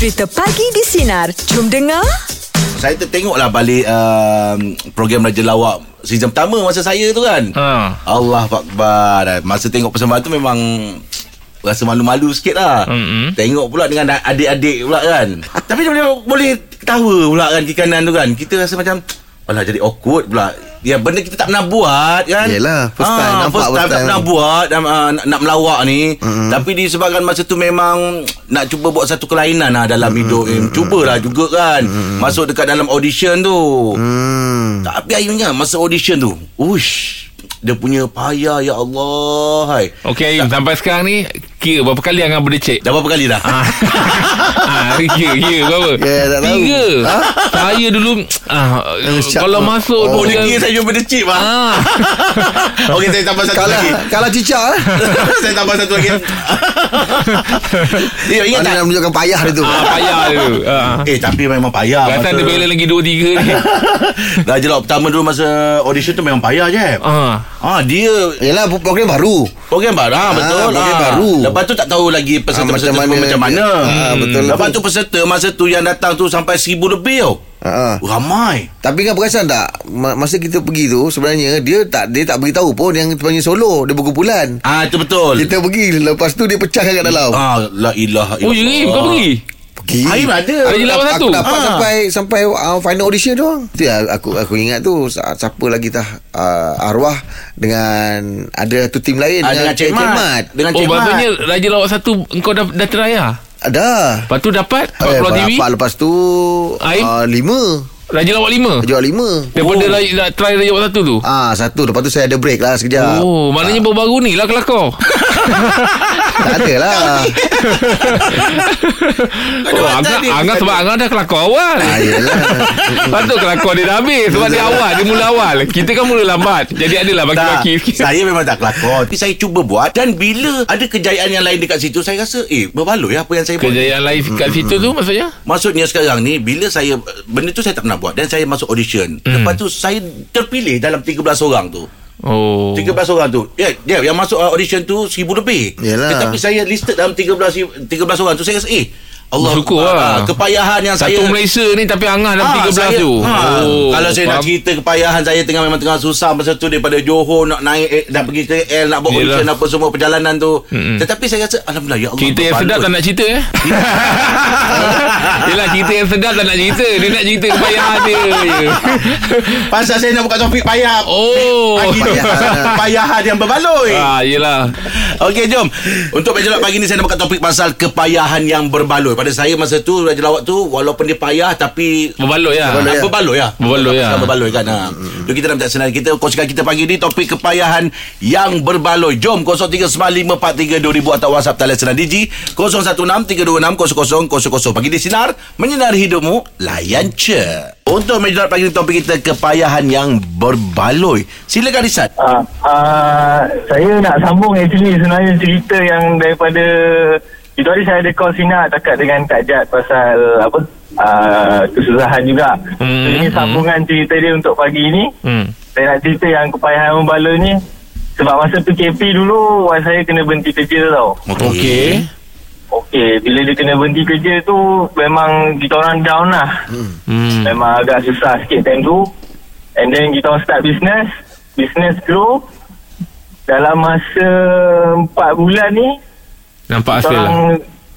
Cerita Pagi di Sinar. Jom dengar. Saya tertengoklah balik um, program Raja Lawak season pertama masa saya tu kan. Ha. Allah Akbar. Masa tengok persembahan tu memang rasa malu-malu sikit lah. Mm-mm. Tengok pula dengan adik-adik pula kan. Tapi dia boleh, boleh ketawa pula kan kiri kanan tu kan. Kita rasa macam Alah jadi awkward pula Ya benda kita tak pernah buat kan Yelah, first time, Ah, nampak First time first tak time. pernah buat uh, nak, nak melawak ni mm-hmm. Tapi disebabkan masa tu memang Nak cuba buat satu kelainan lah dalam mm-hmm. hidup ni Cubalah juga kan mm-hmm. Masuk dekat dalam audition tu Hmm. Tapi akhirnya masa audition tu Ush Dia punya payah ya Allah hai. Okey Aim Sampai sekarang ni Kira berapa kali Angah berdecik Dah berapa kali dah? Ah, ah, kira, kira berapa? Ya, tak tahu. Tiga. Ha? Saya dulu ah, syak kalau masuk Oh, dia dengan- kira saya jumpa decip lah Ah. Okey saya tambah satu Kalau lagi kalau cicak eh. Saya tambah satu lagi Ya ingat Mana tak nak menunjukkan payah dia tu. ah, payah tu. Ah. Eh tapi memang payah Kata ada balance lagi dua tiga ni. Raja Laut pertama dulu masa audition tu memang payah je Ah. Ah dia Yalah program baru. Program baru ah, betul program ah. baru. Lepas tu tak tahu lagi peserta-peserta Ah, macam mana, macam mana. Ah, betul. Lepas tu peserta masa tu yang datang tu sampai seribu lebih tau. Ha. Ramai. Tapi kan perasan tak? Ma- Masa kita pergi tu Sebenarnya Dia tak dia tak beritahu pun Yang kita panggil solo Dia berkumpulan. Ah itu betul. Kita pergi Lepas tu dia pecahkan kat dalam. Ah la ilaha illallah Oh, ya kau pergi? Pergi Aim ada Ada jelawat aku satu? dapat Ah. sampai sampai uh, final audition tu. Tu ya, aku aku ingat tu siapa lagi tah uh, arwah dengan ada satu tim lain Ah, dengan Cik Mat Dengan Oh Cik Mat maksudnya Raja Lawak satu Engkau dah, dah try lah Ada. Lepas tu dapat Kat Eh, Pulau TV berapa lepas tu Aim? uh, lima. Raja Lawak lima? Jual lima. Daripada oh. Raja, try Raja Lawak satu tu? Ah satu. Lepas tu saya ada break lah sekejap. Oh maknanya baru-baru ni lah kelakar. Tak ada lah. Oh, Angah, Angah sebab Angah dah kelakar awal. Ah, tu kelakar dia dah habis. Sebab dia awal Dia mula awal. Kita kan mula lambat. Jadi adalah baki-baki sikit saya memang tak kelakar. Tapi saya cuba buat. Dan bila ada kejayaan yang lain dekat situ Saya rasa Eh berbaloi apa yang saya buat. Kejayaan lain kat situ tu maksudnya? Maksudnya sekarang ni Bila saya Benda tu saya tak pernah buat. Dan saya masuk audition. Hmm. Lepas tu saya terpilih Dalam 13 orang tu. Oh. 13 orang tu. Ya yeah, yang masuk uh, audition tu 1000 lebih. Yalah. Tetapi saya listed dalam 13 13 orang tu. Saya rasa eh Allah Bersyukur lah. ah, Kepayahan yang Satu saya Malaysia ni Tapi Angah dalam Ah, 13 saya, tu. ha, oh, Kalau saya nak faham. cerita kepayahan Saya tengah memang tengah susah Masa tu daripada Johor Nak naik eh, Nak pergi ke L Nak buat audition Apa semua perjalanan tu. Mm-mm. Tetapi saya rasa Alhamdulillah ya Allah Cerita yang sedap tak nak cerita eh? Yelah cerita yang sedap tak nak cerita. Dia nak cerita kepayahan dia je Pasal saya nak buka topik payah. Oh. Kepayahan yang berbaloi. Ah, yelah. Okey jom. Untuk lawak pagi ni Saya nak buka topik pasal Kepayahan yang berbaloi Pada saya masa tu Raja lawak tu Walaupun dia payah Tapi Berbaloi lah Berbaloi ya. Berbaloi ya. Berbaloi ya. Berbaloi kan. Ha. Jadi kita nak minta senang kita kongsikan kita pagi ni topik kepayahan yang berbaloi. Jom 0395432000 atau WhatsApp talian senang Digi 0163260000. Pagi di sinar menyinari hidupmu layan je. Untuk meja pagi ni topik kita kepayahan yang berbaloi. Silakan Rizal. Ah, ah, saya nak sambung actually sebenarnya cerita yang daripada itu hari saya ada call Sina takat dengan Kak Jad pasal apa ah, kesusahan juga. Hmm, So, ini hmm. sambungan cerita dia untuk pagi ini. hmm. Saya nak cerita yang kepayahan membala ni sebab masa PKP dulu wife saya kena berhenti kerja tau. Okey Okey, bila dia kena berhenti kerja tu memang kita orang down lah. hmm. Memang agak susah sikit time tu And then kita orang start business Business grow Dalam masa 4 bulan ni Nampak hasil lah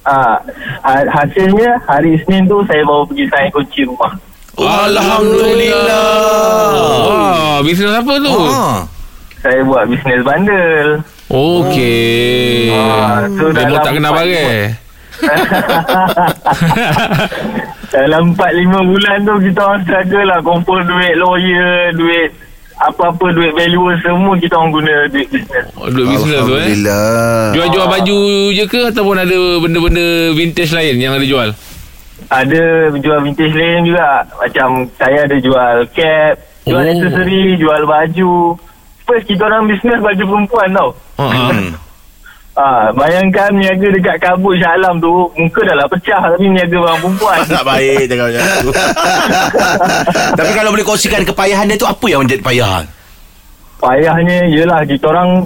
ah, ha- Hasilnya Hari Isnin tu Saya baru pergi sign kunci rumah Alhamdulillah. Wah, bisnes apa tu? Ha. Saya buat business bundle Okey. So Dia dalam tak kena empat- bagai. Dalam 4-5 bulan tu Kita orang struggle lah Kumpul duit lawyer Duit Apa-apa duit valuer Semua kita orang guna duit business Oh, Duit bisnes tu eh. Alhamdulillah. Jual-jual baju je ke ataupun ada benda-benda vintage lain yang ada jual? Ada jual vintage lain juga Macam saya ada jual cap Jual Oh. aksesori Jual baju First kita orang bisnes baju perempuan tau Ha. Ha. Bayangkan niaga dekat kabut Shah Alam tu Muka dah lah pecah Tapi niaga barang perempuan Tak baik cakap macam tu. Tapi kalau boleh kongsikan kepayahan dia tu apa yang menjadi payahan? Payahnya Yelah kita orang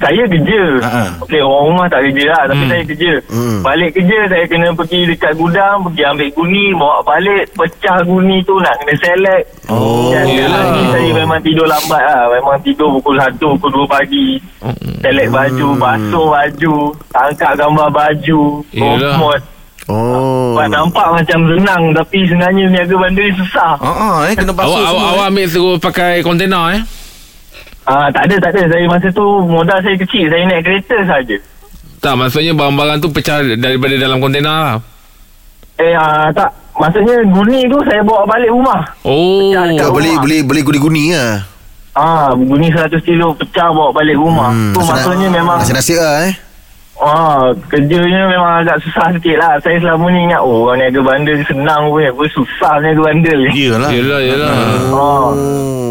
saya kerja. Ha-ha. Okey, orang rumah tak kerja lah. Tapi saya kerja. Hmm. Balik kerja, saya kena pergi dekat gudang, pergi ambil guni, bawa balik, pecah guni tu nak kena select. Oh, Dan yelah. lagi saya memang tidur lambat lah. Memang tidur pukul 1, pukul 2 pagi. Select baju, basuh baju, angkat gambar baju, Yelah. Oh. Buat nampak macam senang tapi sebenarnya niaga bandar ni susah. Ah, ah, eh kena basuh Awak, awak, awak ambil suruh pakai kontena eh? Ah tak ada tak ada saya masa tu modal saya kecil saya naik kereta saja. Tak, maksudnya barang-barang tu pecah daripada dalam kontena lah. Eh ah, tak maksudnya guni tu saya bawa balik rumah. Oh. Pecah dekat Kau beli rumah. beli beli guni-guni lah. Ah guni 100 kilo pecah bawa balik rumah. Hmm, tu maksudnya memang Nasi-nasi lah eh. Ah kerjanya memang agak susah sikit lah. Saya selama ni ingat oh orang niaga bandar ni senang pun apa susah niaga bandar ni. Iyalah. Yelah, yelah. Ah.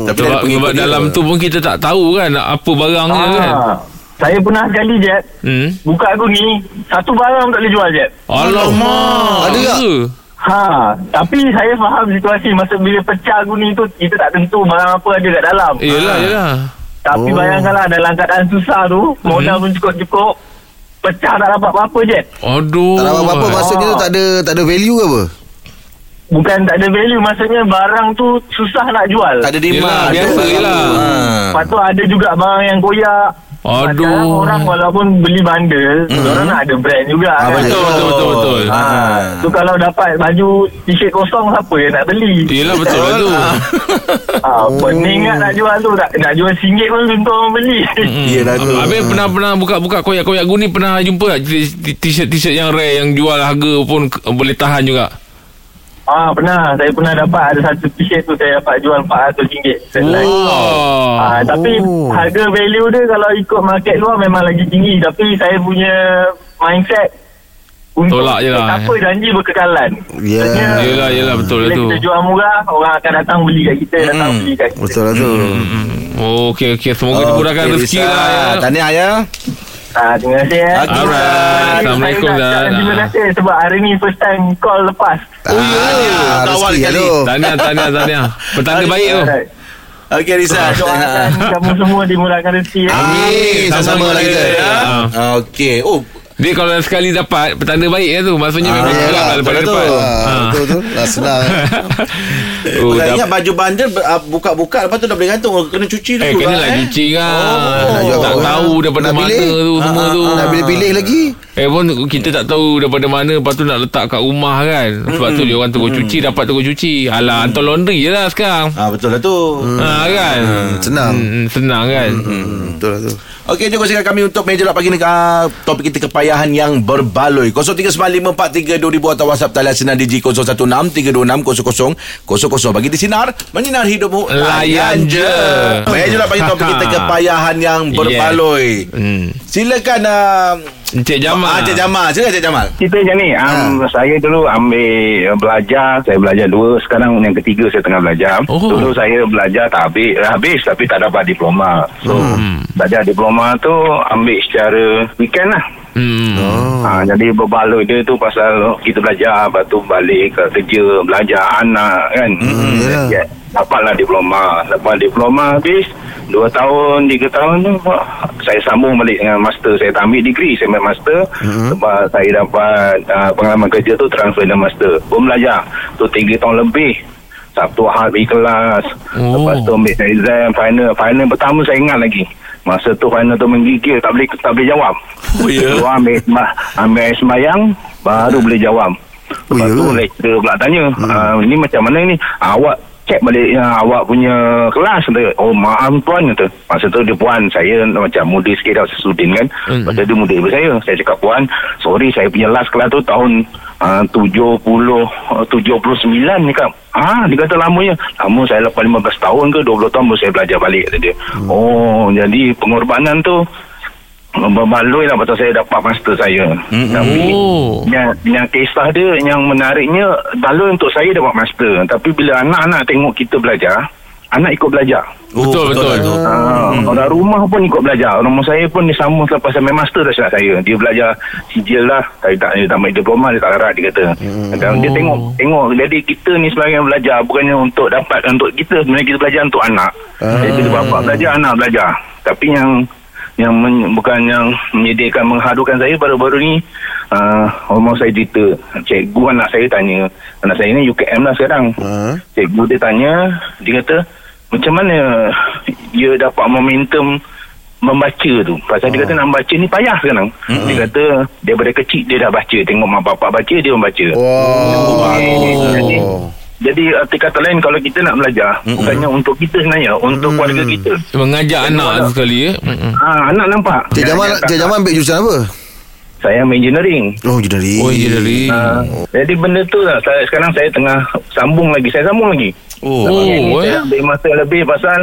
Tapi Sebab, sebab dia. dalam tu pun kita tak tahu kan apa barangnya kan. Ah. Saya pernah sekali Jet Hmm. Buka guni Satu barang tak boleh jual Jet Alamak. Ada tak? ke? Ha, tapi saya faham situasi masa bila pecah guni tu kita tak tentu barang apa ada kat dalam. Yelah, yelah. Tapi Oh. bayangkanlah dalam keadaan susah tu, modal pun cukup-cukup, pecah tak dapat apa-apa je. Aduh. Tak ada apa-apa maksudnya tu tak ada tak ada value ke apa? Bukan tak ada value, maksudnya barang tu susah nak jual. Tak ada demand. Yelah, biasa Betul. yelah. Ah. Lepas tu ada juga barang yang koyak. Aduh. Sekarang orang walaupun beli bundle, mm-hmm. orang nak ada brand juga. Ah, kan? Betul, betul, betul, betul. Ha, tu kalau dapat baju t-shirt kosong siapa yang nak beli? Yelah, betul lah tu. Ha, pening kan nak jual tu. Nak, nak jual RM1 pun tentu orang beli. Yelah tu. Habis pernah pernah buka-buka koyak-koyak guni pernah jumpa tak t- t- t-shirt t-shirt yang rare yang jual harga pun boleh tahan juga. Ah pernah saya pernah dapat ada satu t-shirt tu saya dapat jual RM400 selai. Oh. Ah tapi Oh. harga value dia kalau ikut market luar memang lagi tinggi tapi saya punya mindset untuk Tolak je lah. Tak apa janji berkekalan. Ya. Maksudnya, Yelah, yelah betul lah Bila tu. kita jual murah orang akan datang beli kat kita datang beli kat kita. Betul lah tu. Oh, okey okey semoga dimudahkan Okey, rezeki Rizal. lah ya. Tahniah ya. Ah terima kasih eh. Alright. Saya Assalamualaikum ucapkan Terima kasih sebab hari ni first time call lepas. Oh ya. Awal kali. tu. Tahniah tahniah tahniah. Petanda baik tu. Alright. Okey Rizal. Doakan kamu semua dimurahkan rezeki. eh. Amin. Sama-sama lah kita. Ya. Ah, Okey. Oh, Dia kalau sekali dapat petanda baik ya tu maksudnya memang yelah, kurang lah daripada betul depan. tu. Ah, Betul tu. Lah senang. Oh, Saya dah, ingat baju bandar ah, buka-buka lepas tu dah boleh gantung kena cuci dulu eh kena lah eh. cuci kan. Jual tak tahu daripada mana pilih? tu semua tu. Nak pilih-pilih lagi. Eh pun kita tak tahu daripada mana Lepas tu nak letak kat rumah kan Sebab tu dia orang tunggu cuci Dapat tunggu cuci Alah hantar laundry je lah sekarang Ah betul lah tu. Ha kan Senang. Senang kan Betul lah tu. Okey, jom kongsikan kami untuk meja lap pagi ni uh, topik kita kepayahan yang berbaloi. 0395432000 atau WhatsApp talian sinar Digi 0163260000. Bagi di sinar menyinar hidupmu Layan je. Meja lap pagi topik kita kepayahan yang berbaloi. hmm. Silakan uh, Encik Jamal. Ah, Encik Jamal. Silakan Encik Jamal. Cerita macam ni. Um, Saya dulu ambil belajar. Saya belajar dua. Sekarang yang ketiga saya tengah belajar. Oh. Dulu saya belajar tak habis. Habis tapi tak dapat diploma. So belajar diploma tu Ambil secara weekend lah. Hmm. Oh. Ha, jadi berbaloi dia tu pasal kita belajar. Lepas tu balik ke kerja Belajar anak kan? Mm, yalah. Ya, Dapatlah diploma. Dapat diploma habis Dua tahun, tiga tahun tu Saya sambung balik dengan master. Saya tak ambil degree Saya ambil master. Mm-hmm. Sebab saya dapat uh, Pengalaman kerja tu Transfer dan master. Pun belajar. Tu tiga tahun lebih. Sabtu Ahad pergi kelas. Oh. Lepas tu ambil exam Final. Final pertama saya ingat lagi. Masa tu final tu menggigil Tak boleh tak boleh jawab. Oh, ya? Tu ambil, ambil air sembayang Baru boleh jawab. Oh, Lepas ya tu ke? lecturer pula tanya hmm. Ni macam mana ni? Awak cek balik yang awak punya kelas kata, Oh maaf puan kata. Masa tu dia puan Saya macam muda sikit dah Sesudin kan Hmm. Lepas tu dia muda daripada saya Saya cakap puan Sorry saya punya last kelas tu Tahun uh, 70 uh, 79 ni kan Ah, dia kata lamanya Lama saya lepas 15 tahun ke 20 tahun baru saya belajar balik kata dia. Hmm. Oh, jadi pengorbanan tu berbaloi lah pasal saya dapat master saya. Mm-mm. Tapi Oh. yang, yang kisah dia yang menariknya baloi untuk saya dapat master. Tapi bila anak-anak tengok kita belajar, anak ikut belajar. Betul, betul. lah tu. Ah, Orang rumah pun ikut belajar. Rumah saya pun dia sama selepas saya main master dah silap saya. Dia belajar sijil lah. Saya tak, dia tak main diploma, dia tak larat dia kata. Dan dia Oh. tengok, tengok. Jadi kita ni sebagai yang belajar. Bukannya untuk dapat untuk kita. Sebenarnya kita belajar untuk anak. Jadi bila bapak belajar, anak belajar. Tapi yang yang men, bukan yang menyediakan mengharukan saya baru-baru ni uh, Omong saya cerita. Cikgu anak saya tanya Anak saya ni UKM lah sekarang. Ha? Cikgu dia tanya Dia kata Macam mana Dia dapat momentum Membaca tu? Pasal dia kata nak baca ni payah sekarang. Dia kata Daripada kecil dia dah baca Tengok mak bapak baca Dia membaca. Wow. Jadi, jadi arti kata lain Kalau kita nak belajar Bukannya untuk kita sebenarnya Untuk keluarga kita Mengajak anak tu sekali ya. Mm-mm. Ah, Anak nampak Cik Jamal, Cik Jamal ambil jurusan apa? Saya ambil engineering Oh, engineering. Oh engineering. Ah, jadi benda tu lah saya, Sekarang saya tengah Sambung lagi Saya sambung lagi Oh. Oh, Yang ni eh. saya ambil masa lebih pasal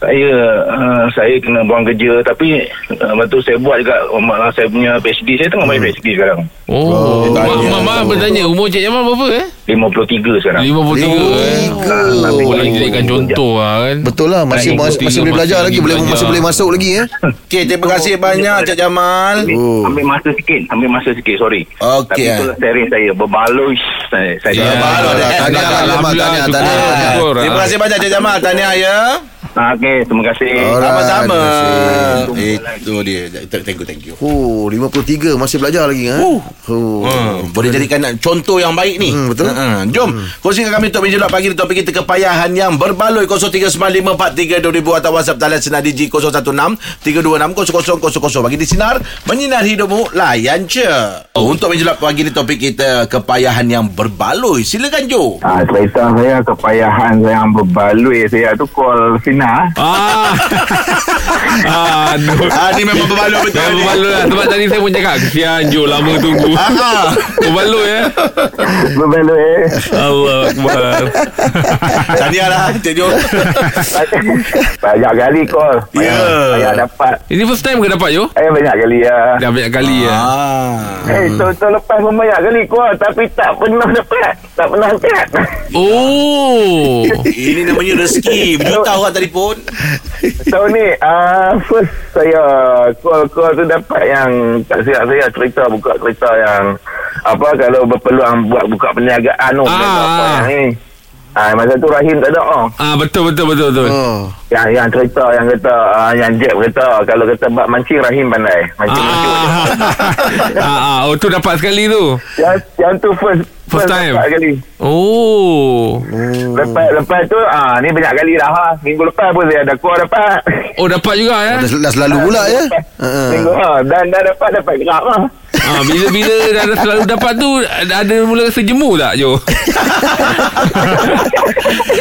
saya uh, saya kena buang kerja tapi uh, lepas tu saya buat juga uh, saya punya PhD saya tengah main PhD sekarang Oh, mak tanya. mak mak bertanya umur Cik Jamal berapa eh? 53 sekarang 53 eh. Tiga. Oh, boleh jadikan contoh lah kan. Betul lah masih Baik, masih, masih boleh belajar lagi boleh belajar. masih boleh masuk lagi ya. Okey, terima kasih banyak Cik Jamal. ambil, Oh. ambil masa sikit ambil masa sikit sorry Okey, tapi eh. itulah sharing saya berbaloi saya, saya Ya, Berbaloi, eh. Tahniah, Alhamdulillah, tahniah, syukur, tahniah. syukur. Terima kasih banyak Cik Jamal. Tahniah ya. Ah, Okey, terima kasih. Alright. Sama-sama. Itu dia. Thank you, thank you. Oh, 53 masih belajar lagi ha. Oh. Hmm, boleh jadikan contoh yang baik ni. Hmm, betul. Hmm, jom, kongsikan kami untuk menjelak pagi ni topik kita kepayahan yang berbaloi 0395432000 atau WhatsApp talian sinar Digi 0163260000 bagi di sinar menyinar hidupmu layan je. Oh, untuk menjelak pagi ni topik kita kepayahan yang berbaloi. Silakan Jo. Ah, cerita saya kepayahan saya yang berbaloi saya tu call Ah. Aduh. Ah ni memang berbaloi betul. Ni. berbaloi lah Sebab tadi saya pun cakap Kesian Jo lama tunggu Ah. Berbaloi ya Berbaloi. Allah Akbar Tahniah lah Cik Jo. banyak kali call. Ya. Banyak, banyak dapat. Ini first time ke dapat Jo? Eh banyak kali ya. Dah banyak kali ya Ah. Eh, tahun-tahun lepas pun banyak kali call tapi tak pernah dapat. Tak pernah angkat. Oh Ini namanya rezeki. Berjuta orang telefon. Tahun ni uh, First saya Call-call tu dapat yang Tak silap saya cerita Buka cerita yang Apa Kalau berpeluang Buat buka perniagaan tu Ah. apa yang ni Ah, masa tu Rahim tak ada oh. Ah betul betul betul betul. Oh. Yang yang cerita yang kata uh, yang Jeb kata kalau kata bab mancing Rahim pandai. Mancing mancing. Ah, ah, ah, oh tu dapat sekali tu. Yang yang tu first First time. dapat kali. Oh. Lepas lepas tu ah ni banyak kali dah ha. Minggu lepas pun saya ada call dapat. Oh dapat juga ya. Dah, dah selalu pula ya. Ha. Minggu ha dan dah dapat dapat gerak lah. Ah bila bila dah, dah selalu dapat tu ada, mula rasa jemu tak Jo?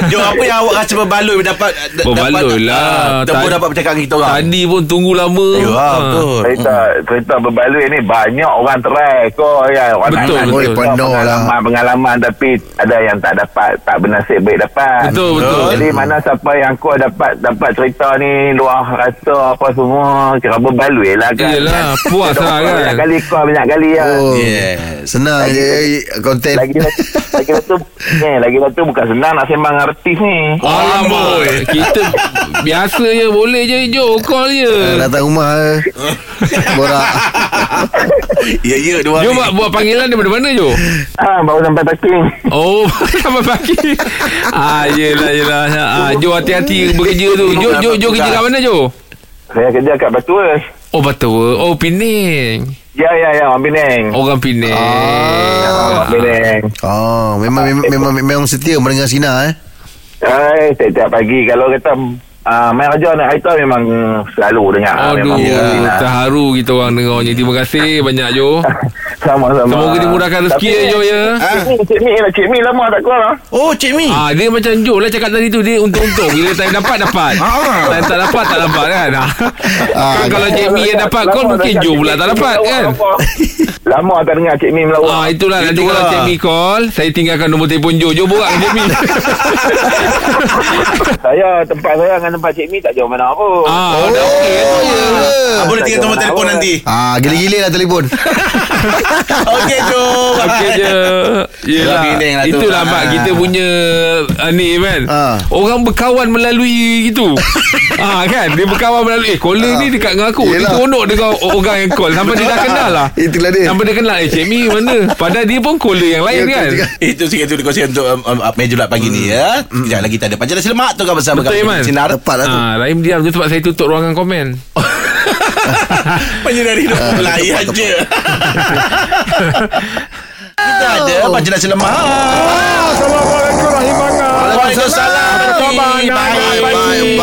Jo apa yang awak rasa berbaloi dapat d- Berbaloi dapat, lah. ah, Tempoh Tadi- dapat bercakap dengan kita orang. Tadi pun tunggu lama. Ya, Ah. betul. Cerita cerita berbaloi ni banyak orang try kau ya. Orang Betul, betul. Oi, penuh lah. Pengalaman, pengalaman tapi ada yang tak dapat tak bernasib baik dapat. Betul betul. Jadi mana siapa yang kau dapat dapat cerita ni luar rasa apa semua kira berbaloi lah kan. Yelah, puas lah kan. Banyak kali kau banyak kali ya. Oh. Yes. Senang Lagi- je konten. Lagi lagi satu ni lagi satu bukan senang nak sembang dengan artis ni. Alamak Kita Biasa je Boleh je Jo Call je Datang rumah eh. Borak. Ya, ya, dua Jo buat panggilan daripada mana Jo Ah baru sampai parking. Oh Sampai pagi Ah yelah yelah ah, Jo hati-hati bekerja tu Jo Jo Jo kerja kat mana Jo Saya kerja kat Batuas. Oh Batawa Oh Penang Ya ya ya orang Penang. Orang Penang Ya, orang Penang. Oh, memang memang memang, memang setia mendengar Sina eh. Hai, setiap pagi kalau kata uh, main raja nak kereta memang selalu dengar. Aduh memang ya. Terharu kita orang dengarnya Terima kasih banyak Jo Sama-sama. Semoga dimurahkan rezeki ya Jo ya Cik Mi, Cik Mi lah. Cik Mi lama tak keluar lah. Oh, Cik Mi. Ah dia macam Jo lah cakap tadi tu dia untung-untung bila time dapat dapat. Ah. Time tak dapat tak dapat kan. Ah. Ah, kan kalau Jamie yang dapat call mungkin Jo Cik pula Mi tak dapat kan. Lama tak dengar Cik Mi melawak. Ah itulah nanti kalau Jamie call saya tinggalkan nombor telefon Jo. Jo borak dengan Jamie. Saya tempat saya dengan tempat Cik Mi tak jauh mana pun. ah oh, dah okey tu je. Ah, boleh tinggal nombor telefon nanti. Ah, gila-gila lah telefon. Okey, Jo. Okey je. Yelah. Lah tu. Itulah mak Ah. kita punya ah, ni kan. Ah. Orang berkawan melalui itu. ah kan dia berkawan melalui eh caller ni dekat dengan aku. Dia Yelah. seronok dengan orang yang call sampai dia dah kenal lah. Itulah dia. Sampai dia kenal Eh Cik Mi mana Padahal dia pun caller yang lain Ya, kan. Itu sikit tu dikongsikan untuk um, um, meja bulat pagi ni ya. Sekejap lagi kita ada Pancasila Selamat tu kan bersama Betul kami Iman Sinar. Tepat lah tu. Ah, Rahim diam tu sebab saya tutup ruangan komen Menyinari hidup Layan je. Kita ada Baca nasi lemak Assalamualaikum warahmatullahi Waalaikumsalam. Apa khabar Baik, anak? baik,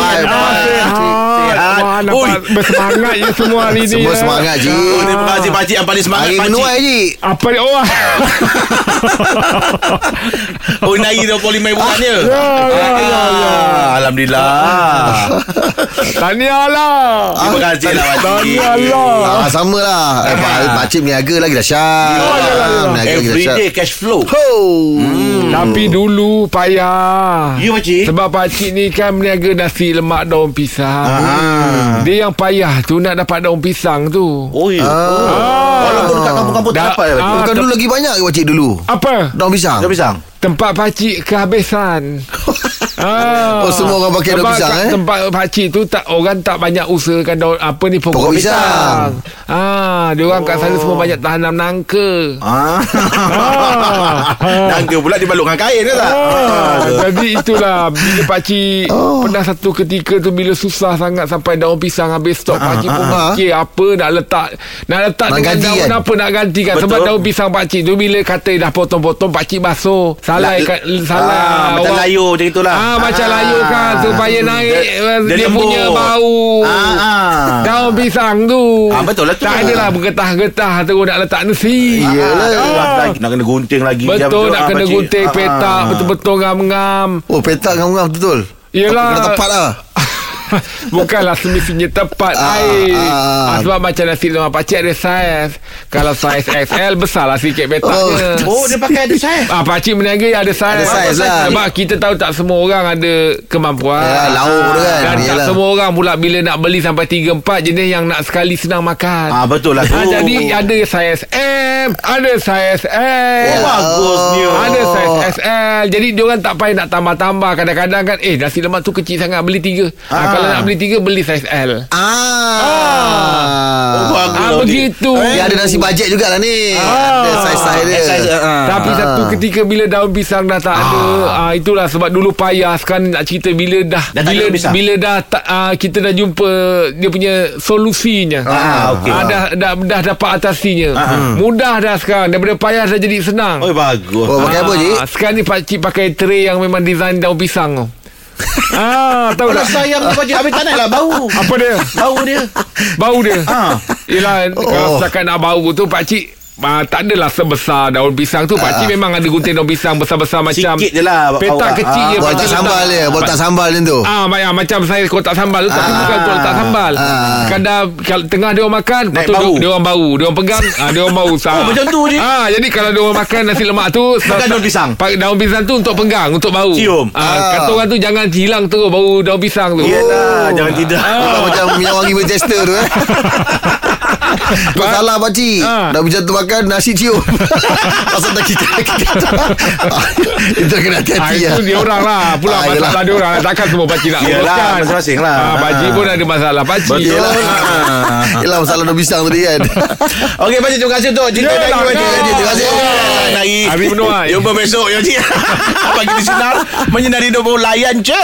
Wah, nampak Ui. bersemangat je semua hari ni. Semua ya. semangat Ji Oh, Terima kasih pakcik Yang paling semangat Hari menuai Ji Apa ni? Oh, Oh nari 25 bulan dia ya, ya, ya, ya. Ah, Alhamdulillah Tahniah lah. Terima kasih lah pakcik Tahniah lah. Ah, sama lah eh, Pak, Pakcik berniaga lagi dahsyat ya, ya. Ah, Berniaga lagi dahsyat Everyday cash flow Ho. Tapi dulu payah. Ya pakcik Sebab pakcik ni kan berniaga nasi lemak daun pisang. Ah. Dia yang payah tu nak dapat daun pisang tu. Oh ya Walaupun dekat kampung-kampung tak dapat ah, Bukan dulu lagi banyak ke pakcik dulu? Apa? Daun pisang? Daun pisang Tempat pakcik kehabisan. ah. Oh, semua orang pakai daun pisang, eh? Tempat pakcik tu tak orang tak banyak usahakan daun apa ni pokok, Pokok pisang. pisang. Ah, dia orang kat sana semua banyak tanam nangka. Ah. Ah. Nangka pula dibalutkan kain ke tak? Ah, jadi itulah bila pakcik oh. pernah satu ketika tu bila susah sangat sampai daun pisang habis stok pakcik pun ah. fikir apa nak letak nak letak Nak dengan daun kan? apa nak gantikan Betul. sebab daun pisang pakcik tu bila kata dah potong-potong pakcik basuh salah La- kat salah Ah, macam orang- layur macam itulah. Ah, macam layur kan supaya naik Dia- dia, dia lembut. punya bau. Ah, ah. Daun pisang tu. Ah, betul lah tu. Tak adalah bergetah-getah terus nak letak nasi. Iyalah Ah. Nak kena gunting lagi Betul nak Ah, kena gunting Ah, petak ah. betul-betul ngam-ngam. Oh petak ngam-ngam betul Yelah. Kena tepat lah Bukanlah semestinya tepat Ah, air. ah. ah, Sebab macam nasi lemak pakcik ada saiz. Kalau saiz XL Besarlah sikit petaknya Oh dia pakai ada saya Ah, pakcik berniaga ada saiz. Ada saiz lah. Sebab kita tahu tak semua orang ada kemampuan. Ya, lauk tu kan. Dan tak Yalah. semua orang pula Bila nak beli sampai 3-4 Jenis yang nak sekali senang makan. Ah betul lah tu. Ah, jadi ada saiz M Ada saiz S Oh, bagusnya. Ada saiz SL Jadi diorang tak payah nak tambah-tambah. Kadang-kadang kan Eh nasi lemak tu kecil sangat Beli tiga. Ah. Ah. Kalau nak beli tiga Beli saiz L. Ah, Oh, bagus. Ah lah, begitu Dia ada nasi bajet jugalah ni. Ah. Ada saiz-saiz dia. Saiz, ah. Tapi satu ketika bila daun pisang dah tak ada ah. Itulah sebab dulu payah. Sekarang nak cerita bila dah, Dah Bila bila dah tak, ah, Kita dah jumpa Dia punya solusinya. Ah, okey. ah, dah, dah, dah dapat atasinya. Mudah dah sekarang. Daripada payah dah jadi senang. Oh bagus. Oh pakai apa je Ah, Sekarang ni pakcik pakai tray yang memang design daun pisang tu. Ah, tahu Kalau tak? sayang tu pakcik Habis tak nak lah bau Apa dia? Bau dia Bau dia. Ah. Yelah, oh. kalau setakat nak bau tu pakcik Ah, tak adalah sebesar daun pisang tu Pakcik memang ada gunting daun pisang Besar-besar macam Sikit je lah Petak kecil Ah, je Buat tak sambal letak. dia Buat tak sambal dia tu Ah, macam, macam saya kotak sambal tu Tapi bukan untuk letak sambal Ah. Kadang kalau tengah dia orang makan Lepas Naik tu bau. dia, dia orang bau Dia orang pegang ah, Dia orang bau oh, macam tu je. ah, Jadi kalau dia orang makan nasi lemak tu Pakai daun pisang. Daun pisang tu untuk pegang Untuk bau Cium. ah, Ah. Kata orang tu jangan hilang terus Bau daun pisang tu Yelah Jangan tidak macam minyak wangi bertester tu eh salah pakcik Ah. Dah macam tu makan Nasi cium Pasal dah kita Itu kena Ah, hati-hati itu dia orang lah Pula Ah, yelah. masalah dia orang Takkan semua pakcik nak Yelah, masing-masing lah. ah, Pakcik pun ada masalah Pakcik Betul. Yelah Ah. Yelah masalah daun pisang tadi kan Okey pakcik terima kasih untuk cerita Yelah, tadi pakcik. Terima kasih. Hari menuai. Jumpa besok ya cik. Pagi di sinar menyinari hidup layan je.